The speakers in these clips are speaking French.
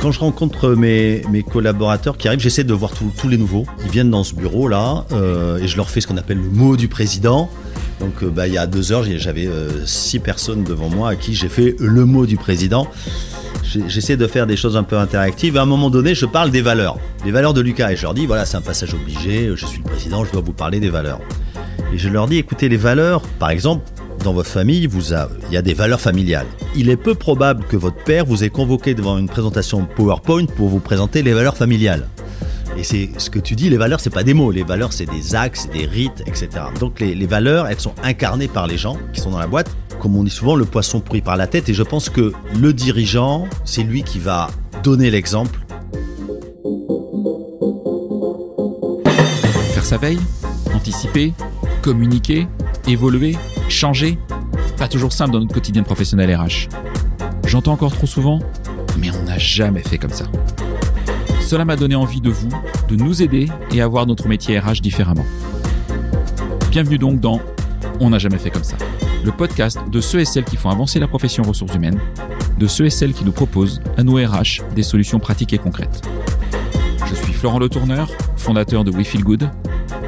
Quand je rencontre mes, mes collaborateurs qui arrivent, j'essaie de voir tous- les nouveaux. Ils viennent dans ce bureau-là euh, et je leur fais ce qu'on appelle le mot du président. Donc euh, bah, il y a deux heures, j'avais euh, six personnes devant moi à qui j'ai fait le mot du président. J'essaie de faire des choses un peu interactives. À un moment donné, je parle des valeurs. Les valeurs de Lucas. Et je leur dis, voilà, c'est un passage obligé. Je suis le président, je dois vous parler des valeurs. Et je leur dis, écoutez, les valeurs, par exemple, dans votre famille, vous il y a des valeurs familiales. Il est peu probable que votre père vous ait convoqué devant une présentation PowerPoint pour vous présenter les valeurs familiales. Et c'est ce que tu dis, les valeurs, c'est pas des mots. Les valeurs, c'est des axes, des rites, etc. Donc les, les valeurs, elles sont incarnées par les gens qui sont dans la boîte. Comme on dit souvent, le poisson pourri par la tête. Et je pense que le dirigeant, c'est lui qui va donner l'exemple. Faire sa veille, anticiper, communiquer, évoluer, changer. Pas toujours simple dans notre quotidien professionnel RH. J'entends encore trop souvent, mais on n'a jamais fait comme ça. Cela m'a donné envie de vous, de nous aider et à voir notre métier RH différemment. Bienvenue donc dans On n'a jamais fait comme ça, le podcast de ceux et celles qui font avancer la profession ressources humaines, de ceux et celles qui nous proposent à nous RH des solutions pratiques et concrètes. Je suis Florent Le Tourneur, fondateur de We Feel Good,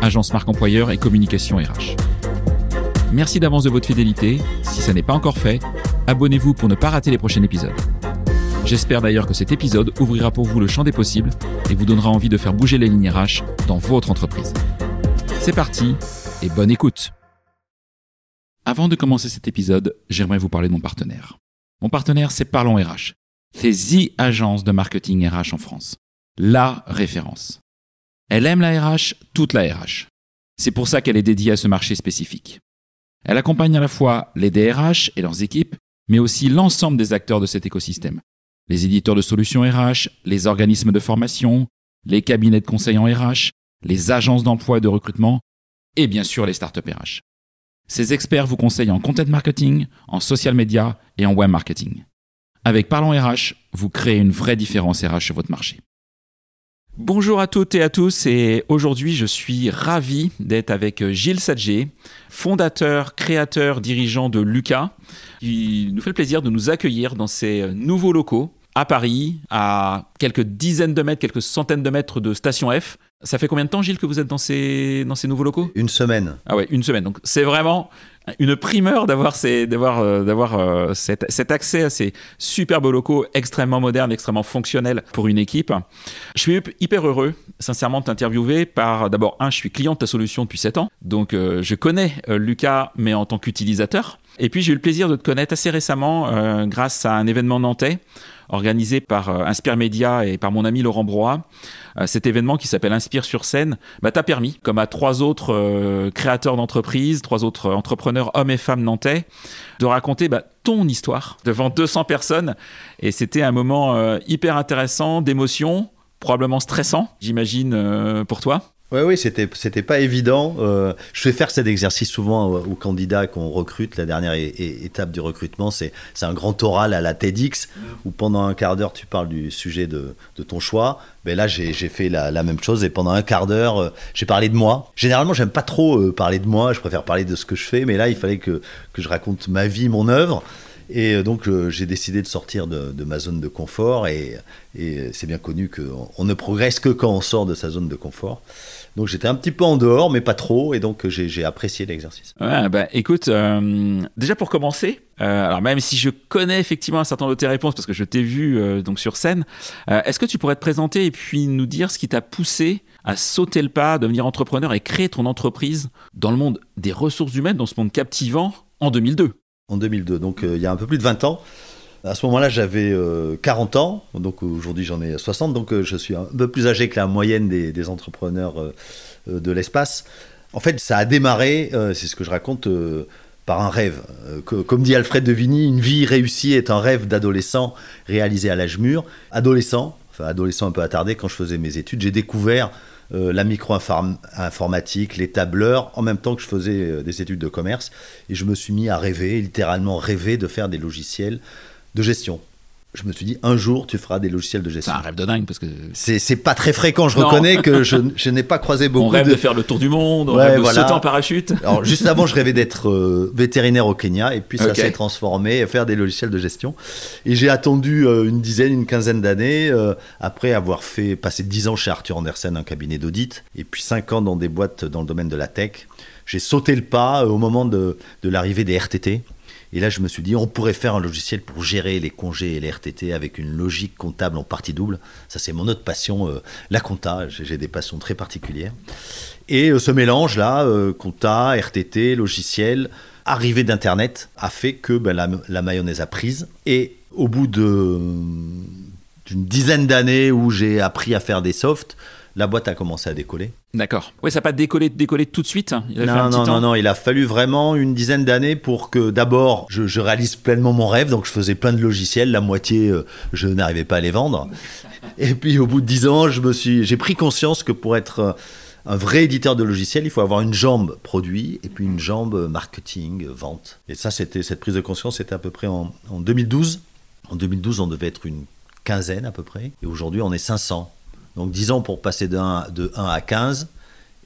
agence marque employeur et communication RH. Merci d'avance de votre fidélité. Si ça n'est pas encore fait, abonnez-vous pour ne pas rater les prochains épisodes. J'espère d'ailleurs que cet épisode ouvrira pour vous le champ des possibles et vous donnera envie de faire bouger les lignes RH dans votre entreprise. C'est parti et bonne écoute. Avant de commencer cet épisode, j'aimerais vous parler de mon partenaire. Mon partenaire, c'est Parlons RH. C'est The Agence de marketing RH en France. La référence. Elle aime la RH, toute la RH. C'est pour ça qu'elle est dédiée à ce marché spécifique. Elle accompagne à la fois les DRH et leurs équipes, mais aussi l'ensemble des acteurs de cet écosystème. Les éditeurs de solutions RH, les organismes de formation, les cabinets de conseil en RH, les agences d'emploi et de recrutement, et bien sûr les startups RH. Ces experts vous conseillent en content marketing, en social media et en web marketing. Avec Parlons RH, vous créez une vraie différence RH sur votre marché. Bonjour à toutes et à tous et aujourd'hui je suis ravi d'être avec Gilles Sadger, fondateur, créateur, dirigeant de Lucas, qui nous fait le plaisir de nous accueillir dans ces nouveaux locaux à Paris, à quelques dizaines de mètres, quelques centaines de mètres de Station F. Ça fait combien de temps Gilles que vous êtes dans ces, dans ces nouveaux locaux? Une semaine. Ah ouais, une semaine. Donc c'est vraiment une primeur d'avoir d'avoir, euh, d'avoir euh, cet, cet accès à ces superbes locaux extrêmement modernes, extrêmement fonctionnels pour une équipe. Je suis hyper heureux, sincèrement, de t'interviewer par d'abord un, je suis client de ta solution depuis 7 ans, donc euh, je connais Lucas, mais en tant qu'utilisateur. Et puis j'ai eu le plaisir de te connaître assez récemment euh, grâce à un événement nantais organisé par euh, Inspire Media et par mon ami Laurent Broy. Euh, cet événement qui s'appelle Inspire sur scène bah, t'a permis, comme à trois autres euh, créateurs d'entreprises, trois autres entrepreneurs hommes et femmes nantais, de raconter bah, ton histoire devant 200 personnes. Et c'était un moment hyper intéressant, d'émotion, probablement stressant, j'imagine, pour toi. Oui, oui, c'était c'était pas évident. Euh, je fais faire cet exercice souvent aux, aux candidats qu'on recrute. La dernière é- é- étape du recrutement, c'est c'est un grand oral à la TEDx où pendant un quart d'heure tu parles du sujet de, de ton choix. Mais là, j'ai j'ai fait la, la même chose et pendant un quart d'heure, euh, j'ai parlé de moi. Généralement, j'aime pas trop euh, parler de moi. Je préfère parler de ce que je fais. Mais là, il fallait que que je raconte ma vie, mon œuvre. Et euh, donc, euh, j'ai décidé de sortir de, de ma zone de confort. Et, et c'est bien connu qu'on on ne progresse que quand on sort de sa zone de confort. Donc j'étais un petit peu en dehors, mais pas trop, et donc j'ai apprécié l'exercice. Ouais, bah, écoute, euh, déjà pour commencer, euh, alors même si je connais effectivement un certain nombre de tes réponses parce que je t'ai vu euh, donc sur scène, est-ce que tu pourrais te présenter et puis nous dire ce qui t'a poussé à sauter le pas, devenir entrepreneur et créer ton entreprise dans le monde des ressources humaines, dans ce monde captivant en 2002 En 2002, donc il y a un peu plus de 20 ans. À ce moment-là, j'avais euh, 40 ans, donc aujourd'hui j'en ai 60, donc euh, je suis un peu plus âgé que la moyenne des, entrepreneurs euh, euh, de l'espace. En fait, ça a démarré, euh, c'est ce que je raconte, euh, par un rêve. Euh, comme dit Alfred de Vigny, une vie réussie est un rêve d'adolescent réalisé à l'âge mûr. Adolescent, enfin adolescent un peu attardé, quand je faisais mes études, j'ai découvert euh, la micro-informatique, les tableurs, en même temps que je faisais euh, des études de commerce. Et je me suis mis à rêver, littéralement rêver de faire des logiciels de gestion. je me suis dit, un jour, tu feras des logiciels de C'est gestion. un rêve de dingue parce que. C'est c'est pas très fréquent, je Non. reconnais que je, je n'ai pas croisé beaucoup on rêve de... de... faire le tour du monde, on Ouais, rêve de voilà. sauter en parachute. Alors, juste avant, je rêvais d'être euh, vétérinaire au Kenya, et puis ça s'est transformé faire des logiciels de gestion. Et j'ai attendu euh, une dizaine, une quinzaine d'années, euh, après avoir fait passer 10 ans chez Arthur Andersen, un cabinet d'audit, et puis 5 ans dans des boîtes dans le domaine de la tech. J'ai sauté le pas au moment de, de l'arrivée des RTT. Et là, je me suis dit, on pourrait faire un logiciel pour gérer les congés et les RTT avec une logique comptable en partie double. Ça, c'est mon autre passion, euh, la compta. J'ai des passions très particulières. Et euh, ce mélange-là, euh, compta, RTT, logiciel, arrivée d'Internet, a fait que ben, la, la mayonnaise a prise. Et au bout d'une dizaine d'années où j'ai appris à faire des softs, la boîte a commencé à décoller. D'accord. Ouais, ça n'a pas décollé, décollé tout de suite. hein. Il a fait un Non, petit non, temps. non, il a fallu vraiment une dizaine d'années pour que d'abord je, je réalise pleinement mon rêve. Donc je faisais plein de logiciels, la moitié euh, je n'arrivais pas à les vendre. Et puis au bout de dix ans, je me suis, j'ai pris conscience que pour être euh, un vrai éditeur de logiciels, il faut avoir une jambe produit et puis une jambe marketing, euh, vente. Et ça, c'était cette prise de conscience, c'était à peu près en, en 2012. En 2012, on devait être une quinzaine à peu près, et aujourd'hui, on est 500. Donc 10 ans pour passer de 1, de 1 à 15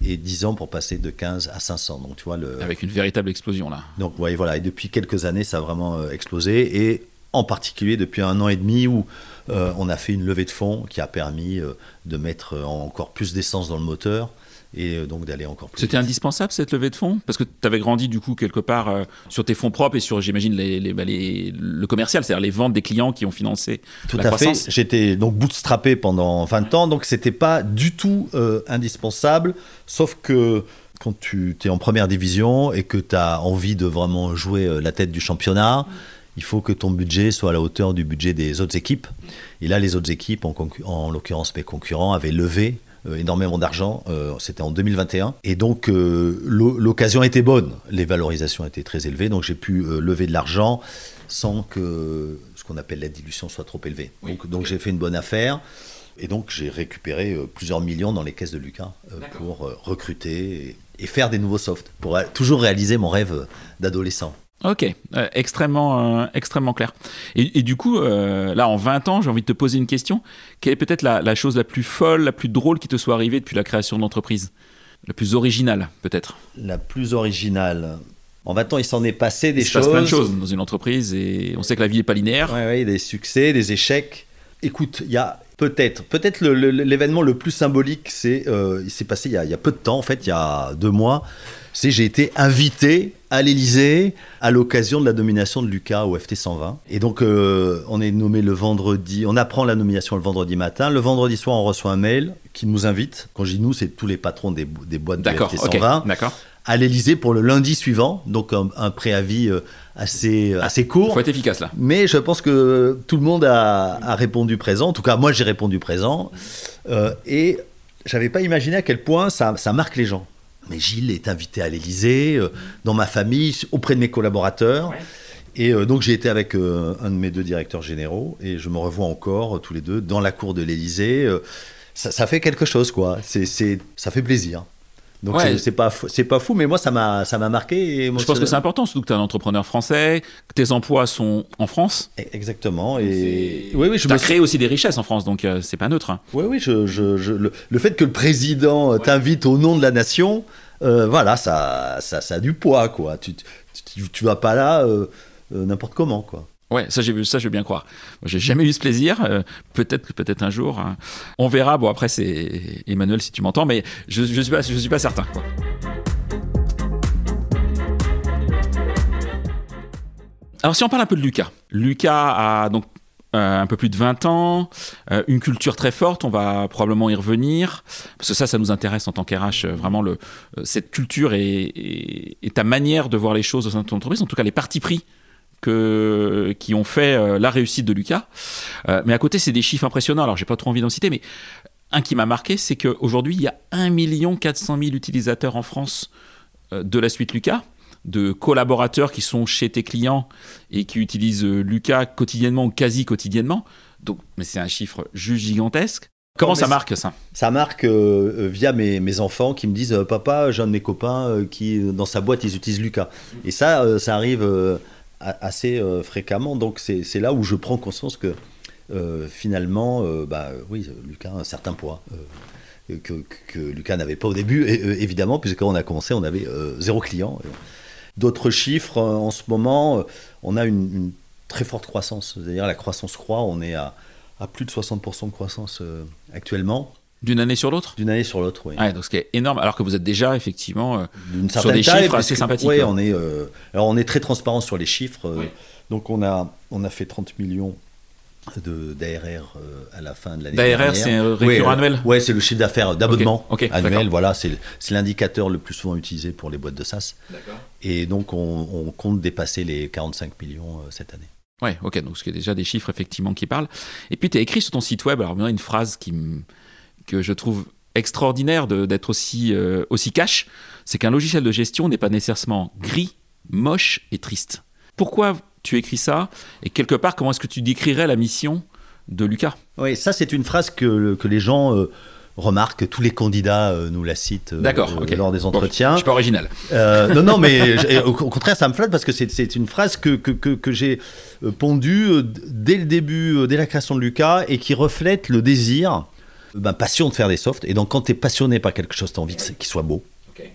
et 10 ans pour passer de 15 à 500. Donc tu vois le Avec une véritable explosion là. donc ouais, voilà, et depuis quelques années, ça a vraiment euh, explosé et en particulier depuis un an et demi où euh, on a fait une levée de fonds qui a permis euh, de mettre encore plus d'essence dans le moteur et euh, donc d'aller encore plus C'était indispensable cette levée de fonds? Parce que tu avais grandi du coup quelque part euh, sur tes fonds propres et sur, j'imagine, les, les- bah, les- le commercial, c'est-à-dire les ventes des clients qui ont financé Tout la à fait. J'étais donc bootstrappé pendant 20 ans, donc c'était pas du tout euh, indispensable, sauf que quand tu es en première division et que tu as envie de vraiment jouer la tête du championnat, il faut que ton budget soit à la hauteur du budget des autres équipes. Et là, les autres équipes, en, l'occurrence mes concurrents, avaient levé énormément d'argent. euh, C'était en 2021. Et donc, euh, l'o- l'occasion était bonne. Les valorisations étaient très élevées. Donc, j'ai pu euh, lever de l'argent sans que ce qu'on appelle la dilution soit trop élevée. Oui, donc, donc j'ai fait une bonne affaire. Et donc, j'ai récupéré euh, plusieurs millions dans les caisses de Lucas euh, pour euh, recruter et, et faire des nouveaux softs, pour euh, toujours réaliser mon rêve euh, d'adolescent. Ok, euh, extrêmement, euh, extrêmement clair. Et, et du coup, euh, là, en 20 ans, j'ai envie de te poser une question. Quelle est peut-être la, la chose la plus folle, la plus drôle qui te soit arrivée depuis la création de l'entreprise? La plus originale, peut-être La plus originale. En 20 ans, il s'en est passé des Il se choses. passe plein de choses dans une entreprise et on sait que la vie n'est pas linéaire. Ouais, ouais, des succès, des échecs. Écoute, il y a peut-être, peut-être le- le- l'événement le, plus symbolique, c'est, il s'est passé il y, a, il y a peu de temps, en fait, il y a deux mois. C'est j'ai été invité à l'Élysée à l'occasion de la nomination de Lucas au FT 120. Et donc, euh, on est nommé le vendredi, on apprend la nomination le vendredi matin. Le vendredi soir, on reçoit un mail qui nous invite. Quand je dis nous, c'est tous les patrons des, des boîtes D'accord, FT ok, 120 d'accord. à l'Élysée pour le lundi suivant. Donc, un, un préavis euh, assez, assez court. Faut être efficace là. Mais je pense que tout le monde a, a répondu présent. En tout cas, moi, j'ai répondu présent. Euh, et j'avais pas imaginé à quel point ça, ça marque les gens. Mais Gilles est invité à l'Élysée, euh, dans ma famille, auprès de mes collaborateurs. Ouais. Et euh, donc, j'ai été avec euh, un de mes deux directeurs généraux. Et je me revois encore, tous les deux, dans la cour de l'Élysée. Ça, ça fait quelque chose, quoi. C'est, c'est, ça fait plaisir. Donc, Ouais. c'est, pas, fou- c'est pas fou, mais moi, ça m'a, ça m'a marqué. Et Je pense que c'est important, surtout que tu es un entrepreneur français, que tes emplois sont en France. Exactement. Et oui, oui, je as me créé aussi des richesses en France, donc euh, c'est pas neutre. hein. Oui, oui, je, je- je- le, le fait que le président euh, t'invite au nom de la nation, euh, voilà, ça, ça, ça a du poids, quoi. Tu, tu, tu vas pas là euh, n'importe comment, quoi. Ouais, ça j'ai vu, ça je veux bien croire. J'ai jamais eu ce plaisir. euh, peut-être que peut-être un jour, hein. on verra. Bon après c'est Emmanuel si tu m'entends, mais je, je suis pas, je suis pas certain. Alors si on parle un peu de Lucas, Lucas a donc euh, un peu plus de 20 ans, euh, une culture très forte, on va probablement y revenir, parce que ça, ça nous intéresse en tant qu'RH, vraiment le, cette culture et- et ta manière de voir les choses au sein de ton entreprise, en tout cas les partis pris que, qui ont fait euh, la réussite de Lucas. Euh, mais à côté, c'est des chiffres impressionnants, alors j'ai pas trop envie d'en citer, mais un qui m'a marqué, c'est qu'aujourd'hui, il y a 1 400 000 utilisateurs en France euh, de la suite Lucas de collaborateurs qui sont chez tes clients et qui utilisent Lucas quotidiennement ou quasi quotidiennement. Donc, mais c'est un chiffre juste gigantesque. Comment ça marque ça? Ça marque euh, via mes, mes enfants qui me disent Papa, j'ai un de mes copains euh, qui, dans sa boîte, ils utilisent Lucas. Et ça, euh, ça arrive assez euh, fréquemment. Donc, c'est là où je prends conscience que euh, finalement, euh, bah, oui, Lucas a un certain poids. que, Lucas n'avait pas au début, évidemment, puisque quand on a commencé, on avait zéro client. D'autres chiffres, en ce moment, on a une, une très forte croissance. C'est-à-dire la croissance croît, on est à, à plus de 60% de croissance actuellement, D'une année sur l'autre d'une année sur l'autre. Oui. Donc ce qui est énorme, alors que vous êtes déjà effectivement euh, Sur des taille, chiffres assez que- sympathiques, quoi. on est, euh, alors on est très transparent sur les chiffres. euh, Oui. Donc on a, on a fait 30 millions d'ARR à la fin de l'année D'ARR, c'est un récurrent Ouais, annuel Ouais, c'est le chiffre d'affaires d'abonnement annuel. Voilà, c'est l'indicateur le plus souvent utilisé pour les boîtes de SaaS. Et donc on, on compte dépasser les 45 millions euh, cette année. Ouais, ok, donc ce qui est déjà des chiffres effectivement qui parlent. Et puis tu as écrit sur ton site web, alors a une phrase qui me- que je trouve extraordinaire d'être aussi, euh, aussi cash, c'est qu'un logiciel de gestion n'est pas nécessairement gris, moche et triste. Pourquoi tu écris ça Et quelque part, comment est-ce que tu décrirais la mission de Lucas? Oui, ça c'est une phrase que, que les gens euh, remarquent. Tous les candidats euh, nous la citent euh, lors des Bon, entretiens. je suis pas original. Non, non, mais au, contraire, ça me flatte parce que c'est- une phrase que, que, que, que j'ai pondue dès le début, dès la création de Lucas, et qui reflète le désir, euh, ben, passion de faire des softs. Et donc, quand tu es passionné par quelque chose, tu as envie qu'il soit beau.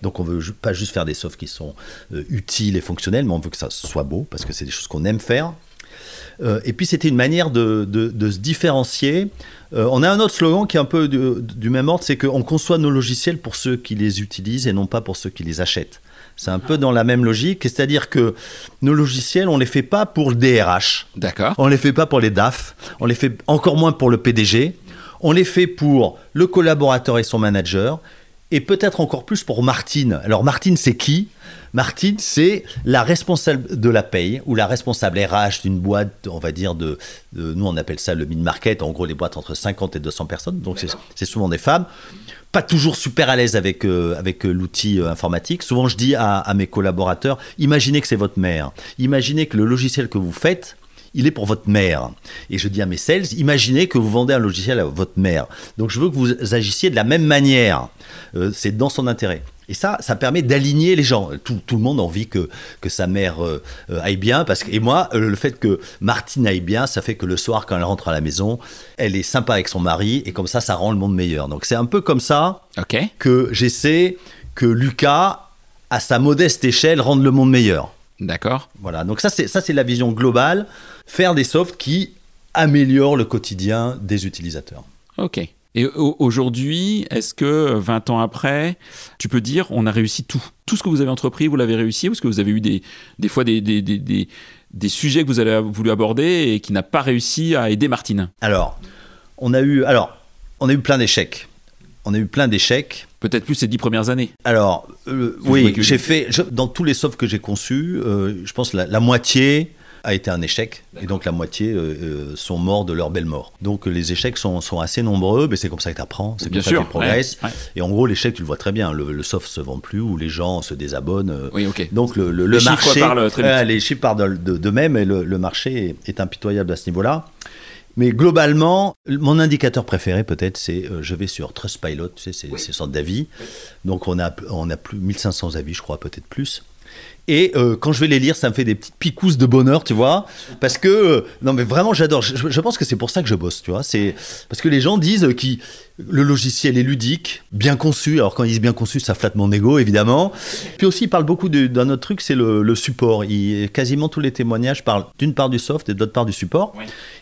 Donc, on veut pas juste faire des softs qui sont euh, utiles et fonctionnels, mais on veut que ça soit beau parce que c'est des choses qu'on aime faire. Euh, et puis c'était une manière de, de- de se différencier. Euh, on a un autre slogan qui est un peu du, du même ordre, c'est qu'on conçoit nos logiciels pour ceux qui les utilisent et non pas pour ceux qui les achètent. C'est un peu dans la même logique, c'est-à-dire que nos logiciels, on les fait pas pour le DRH, D'accord. on les fait pas pour les DAF, on les fait encore moins pour le PDG, on les fait pour le collaborateur et son manager, et peut-être encore plus pour Martine. Alors Martine, c'est qui? Martine, c'est la responsable de la paye ou la responsable RH d'une boîte, on va dire, de, de- nous on appelle ça le mid-market, en gros les boîtes entre 50 et 200 personnes, donc c'est- souvent des femmes. Pas toujours super à l'aise avec, euh, avec euh, l'outil euh, informatique. Souvent je dis à, à mes collaborateurs, imaginez que c'est votre mère, imaginez que le logiciel que vous faites, il est pour votre mère. Et je dis à mes sales, imaginez que vous vendez un logiciel à votre mère. Donc je veux que vous agissiez de la même manière. Euh, c'est dans son intérêt. Et ça, ça permet d'aligner les gens. Tout, tout le monde a envie que, que sa mère euh, euh, aille bien. Parce que, et moi, le fait que Martine aille bien, ça fait que le soir, quand elle rentre à la maison, elle est sympa avec son mari. Et comme ça, ça rend le monde meilleur. Donc c'est un peu comme ça que j'essaie que Lucas, à sa modeste échelle, rende le monde meilleur. D'accord. Voilà, donc ça c'est ça c'est la vision globale, faire des softs qui améliorent le quotidien des utilisateurs. Ok. Et au- aujourd'hui, est-ce que 20 ans après, tu peux dire on a réussi tout? Tout ce que vous avez entrepris, vous l'avez réussi Ou est-ce que vous avez eu des, des fois des, des, des, des, sujets que vous avez voulu aborder et qui n'a pas réussi à aider Martine? Alors, on a eu alors on a eu plein d'échecs. On a eu plein d'échecs. Peut-être plus ces dix premières années. Alors, euh, oui, j'ai fait je- dans tous les softs que j'ai conçus, euh, je pense la, la moitié a été un échec et donc la moitié euh, euh, sont morts de leur belle mort. Donc les échecs sont, sont assez nombreux, mais c'est comme ça que tu apprends, c'est Bien comme ça sûr, que tu progresses. ouais, ouais. Et en gros, l'échec, tu le vois très bien, le, le soft se vend plus ou les gens se désabonnent. euh, Oui, ok. Donc le, le, Les le marché, parlent très vite. les chiffres parlent de, de même et le, marché est, impitoyable à ce niveau-là. Mais globalement, mon indicateur préféré peut-être, c'est euh, je vais sur Trustpilot, tu sais, c'est ces sortes d'avis. Donc on a, on a plus 1500 avis, je crois, peut-être plus. Et euh, quand je vais les lire, ça me fait des petites picousses de bonheur, tu vois. Parce que, euh, non mais vraiment, j'adore. Je, pense que c'est pour ça que je bosse, tu vois. C'est parce que les gens disent que le logiciel est ludique, bien conçu. Alors quand ils disent bien conçu, ça flatte mon ego, évidemment. Puis aussi, ils parlent beaucoup de- d'un autre truc, c'est le, le support. Il- quasiment tous les témoignages parlent d'une part du soft et de l'autre part du support.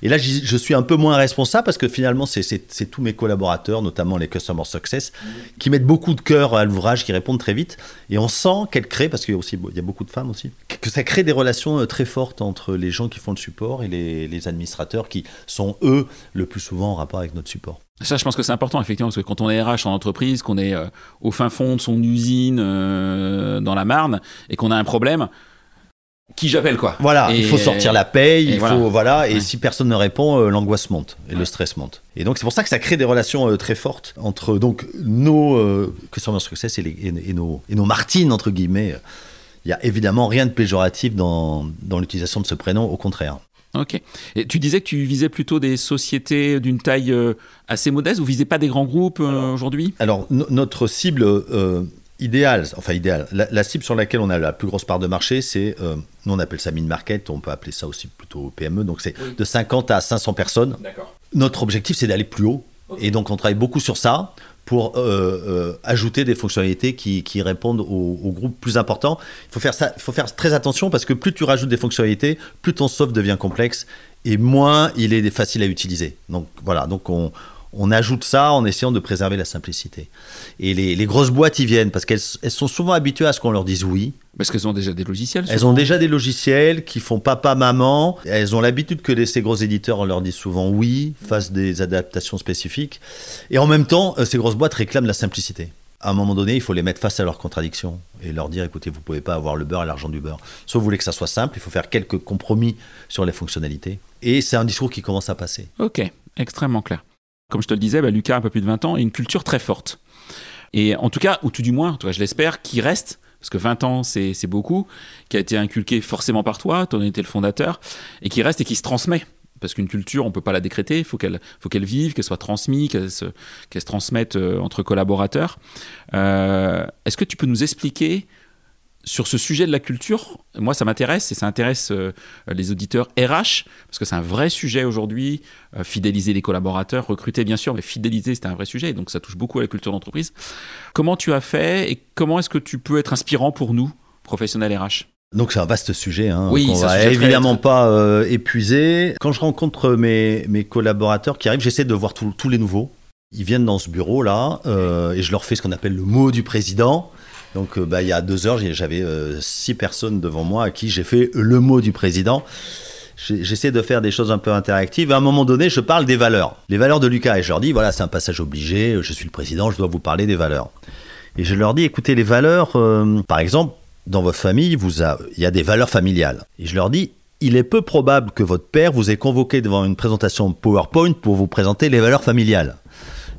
Et là, je suis un peu moins responsable parce que finalement, c'est- tous mes collaborateurs, notamment les Customer Success, qui mettent beaucoup de cœur à l'ouvrage, qui répondent très vite. Et on sent qu'elle crée, parce qu'il y a aussi il y a beaucoup de femmes aussi, que ça crée des relations euh, très fortes entre les gens qui font le support et les, les administrateurs qui sont, eux, le plus souvent en rapport avec notre support. Ça, je pense que c'est important, effectivement, parce que quand on est RH en entreprise, qu'on est euh, au fin fond de son usine euh, dans la Marne et qu'on a un problème, qui j'appelle quoi Voilà, Et- il faut sortir la paye, il voilà. faut voilà, et Ouais. si personne ne répond, euh, l'angoisse monte et Ouais. le stress monte. Et donc c'est pour ça que ça crée des relations euh, très fortes entre donc nos euh, customer success et, les- et- et nos et nos Martines entre guillemets. Il y a évidemment rien de péjoratif dans, dans l'utilisation de ce prénom, au contraire. Ok. Et tu disais que tu visais plutôt des sociétés d'une taille euh, assez modeste. Vous visez pas des grands groupes euh, aujourd'hui? Alors no- notre cible, euh, idéal, enfin idéal. La, cible sur laquelle on a la plus grosse part de marché, c'est, euh, nous on appelle ça mid-market, on peut appeler ça aussi plutôt PME, donc c'est de 50 à 500 personnes. Notre objectif, c'est d'aller plus haut. Et donc on travaille beaucoup sur ça pour euh, euh, ajouter des fonctionnalités qui, répondent aux, groupes plus importants. Il faut faire ça, faut faire très attention parce que plus tu rajoutes des fonctionnalités, plus ton soft devient complexe et moins il est facile à utiliser. Donc voilà, donc on, on ajoute ça en essayant de préserver la simplicité. Et les, grosses boîtes y viennent parce qu'elles sont souvent habituées à ce qu'on leur dise oui. Parce qu'elles ont déjà des logiciels. Elles ont déjà des logiciels qui font papa maman. Elles ont l'habitude que ces gros éditeurs on leur dise souvent oui, fassent des adaptations spécifiques. Et en même temps, euh, ces grosses boîtes réclament la simplicité. À un moment donné, il faut les mettre face à leurs contradictions et leur dire écoutez, vous pouvez pas avoir le beurre et l'argent du beurre. Soit vous voulez que ça soit simple, il faut faire quelques compromis sur les fonctionnalités. Et c'est un discours qui commence à passer. Ok, extrêmement clair comme je te le disais, bah, Lucas a un peu plus de 20 ans et une culture très forte. Et en tout cas, ou tout du moins, toi, je l'espère, qui reste, parce que 20 ans, c'est beaucoup, qui a été inculqué forcément par toi, tu en étais le fondateur, et qui reste et qui se transmet. Parce qu'une culture, on ne peut pas la décréter, il faut qu'elle vive, qu'elle soit transmise, qu'elle se, se transmette euh, entre collaborateurs. Euh, est-ce que tu peux nous expliquer sur ce sujet de la culture, moi ça m'intéresse et ça intéresse euh, les auditeurs RH parce que c'est un vrai sujet aujourd'hui. Euh, fidéliser les collaborateurs, recruter bien sûr, mais fidéliser c'est un vrai sujet donc ça touche beaucoup à la culture d'entreprise. Comment tu as fait et comment est-ce que tu peux être inspirant pour nous, professionnels RH donc c'est un vaste sujet, hein, oui, qu'on va évidemment pas euh, épuiser. Quand je rencontre mes, mes collaborateurs qui arrivent, j'essaie de voir tous les nouveaux. Ils viennent dans ce bureau là et je leur fais ce qu'on appelle le mot du président. Donc, euh, bah, il y a deux heures, j'avais euh, six personnes devant moi à qui j'ai fait le mot du président. J'essaie de faire des choses un peu interactives. À un moment donné, je parle des valeurs. Les valeurs de Lucas. Et je leur dis, voilà, c'est un passage obligé. Je suis le président, je dois vous parler des valeurs. Et je leur dis, écoutez, les valeurs, euh, par exemple, dans votre famille, il y a des valeurs familiales. Et je leur dis, il est peu probable que votre père vous ait convoqué devant une présentation PowerPoint pour vous présenter les valeurs familiales.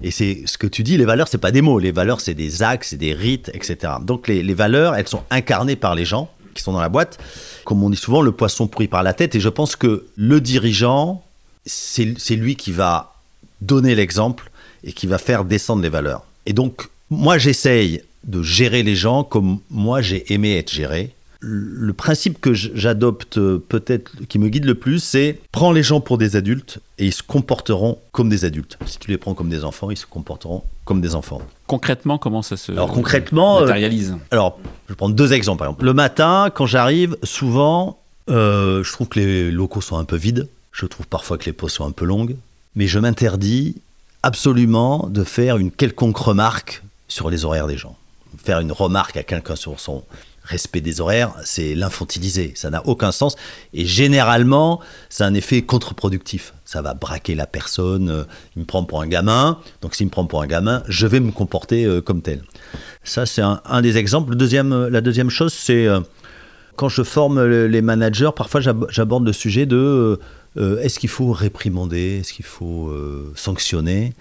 Et c'est ce que tu dis, les valeurs, c'est pas des mots. Les valeurs, c'est des axes, c'est des rites, etc. Donc les, les, valeurs, elles sont incarnées par les gens qui sont dans la boîte. Comme on dit souvent, le poisson pourri par la tête. Et je pense que le dirigeant, c'est lui qui va donner l'exemple et qui va faire descendre les valeurs. Et donc, moi, j'essaye de gérer les gens comme moi, j'ai aimé être géré le principe que j'adopte euh, peut-être qui me guide le plus, c'est prends les gens pour des adultes et ils se comporteront comme des adultes. Si tu les prends comme des enfants, ils se comporteront comme des enfants. Concrètement, comment ça se alors, concrètement, euh, matérialise Alors, je vais prendre deux exemples. Par exemple, le matin, quand j'arrive, souvent, euh, je trouve que les locaux sont un peu vides. Je trouve parfois que les pauses sont un peu longues. Mais je m'interdis absolument de faire une quelconque remarque sur les horaires des gens. Faire une remarque à quelqu'un sur son respect des horaires, c'est l'infantiliser. Ça n'a aucun sens. Et généralement, c'est un effet contre-productif. Ça va braquer la personne. Euh, il me prend pour un gamin. Donc, s'il me prend pour un gamin, je vais me comporter euh, comme tel. Ça, c'est un, des exemples. Euh, la deuxième chose, c'est quand je forme les managers, parfois j'aborde le sujet de est-ce qu'il faut réprimander, est-ce qu'il faut sanctionner?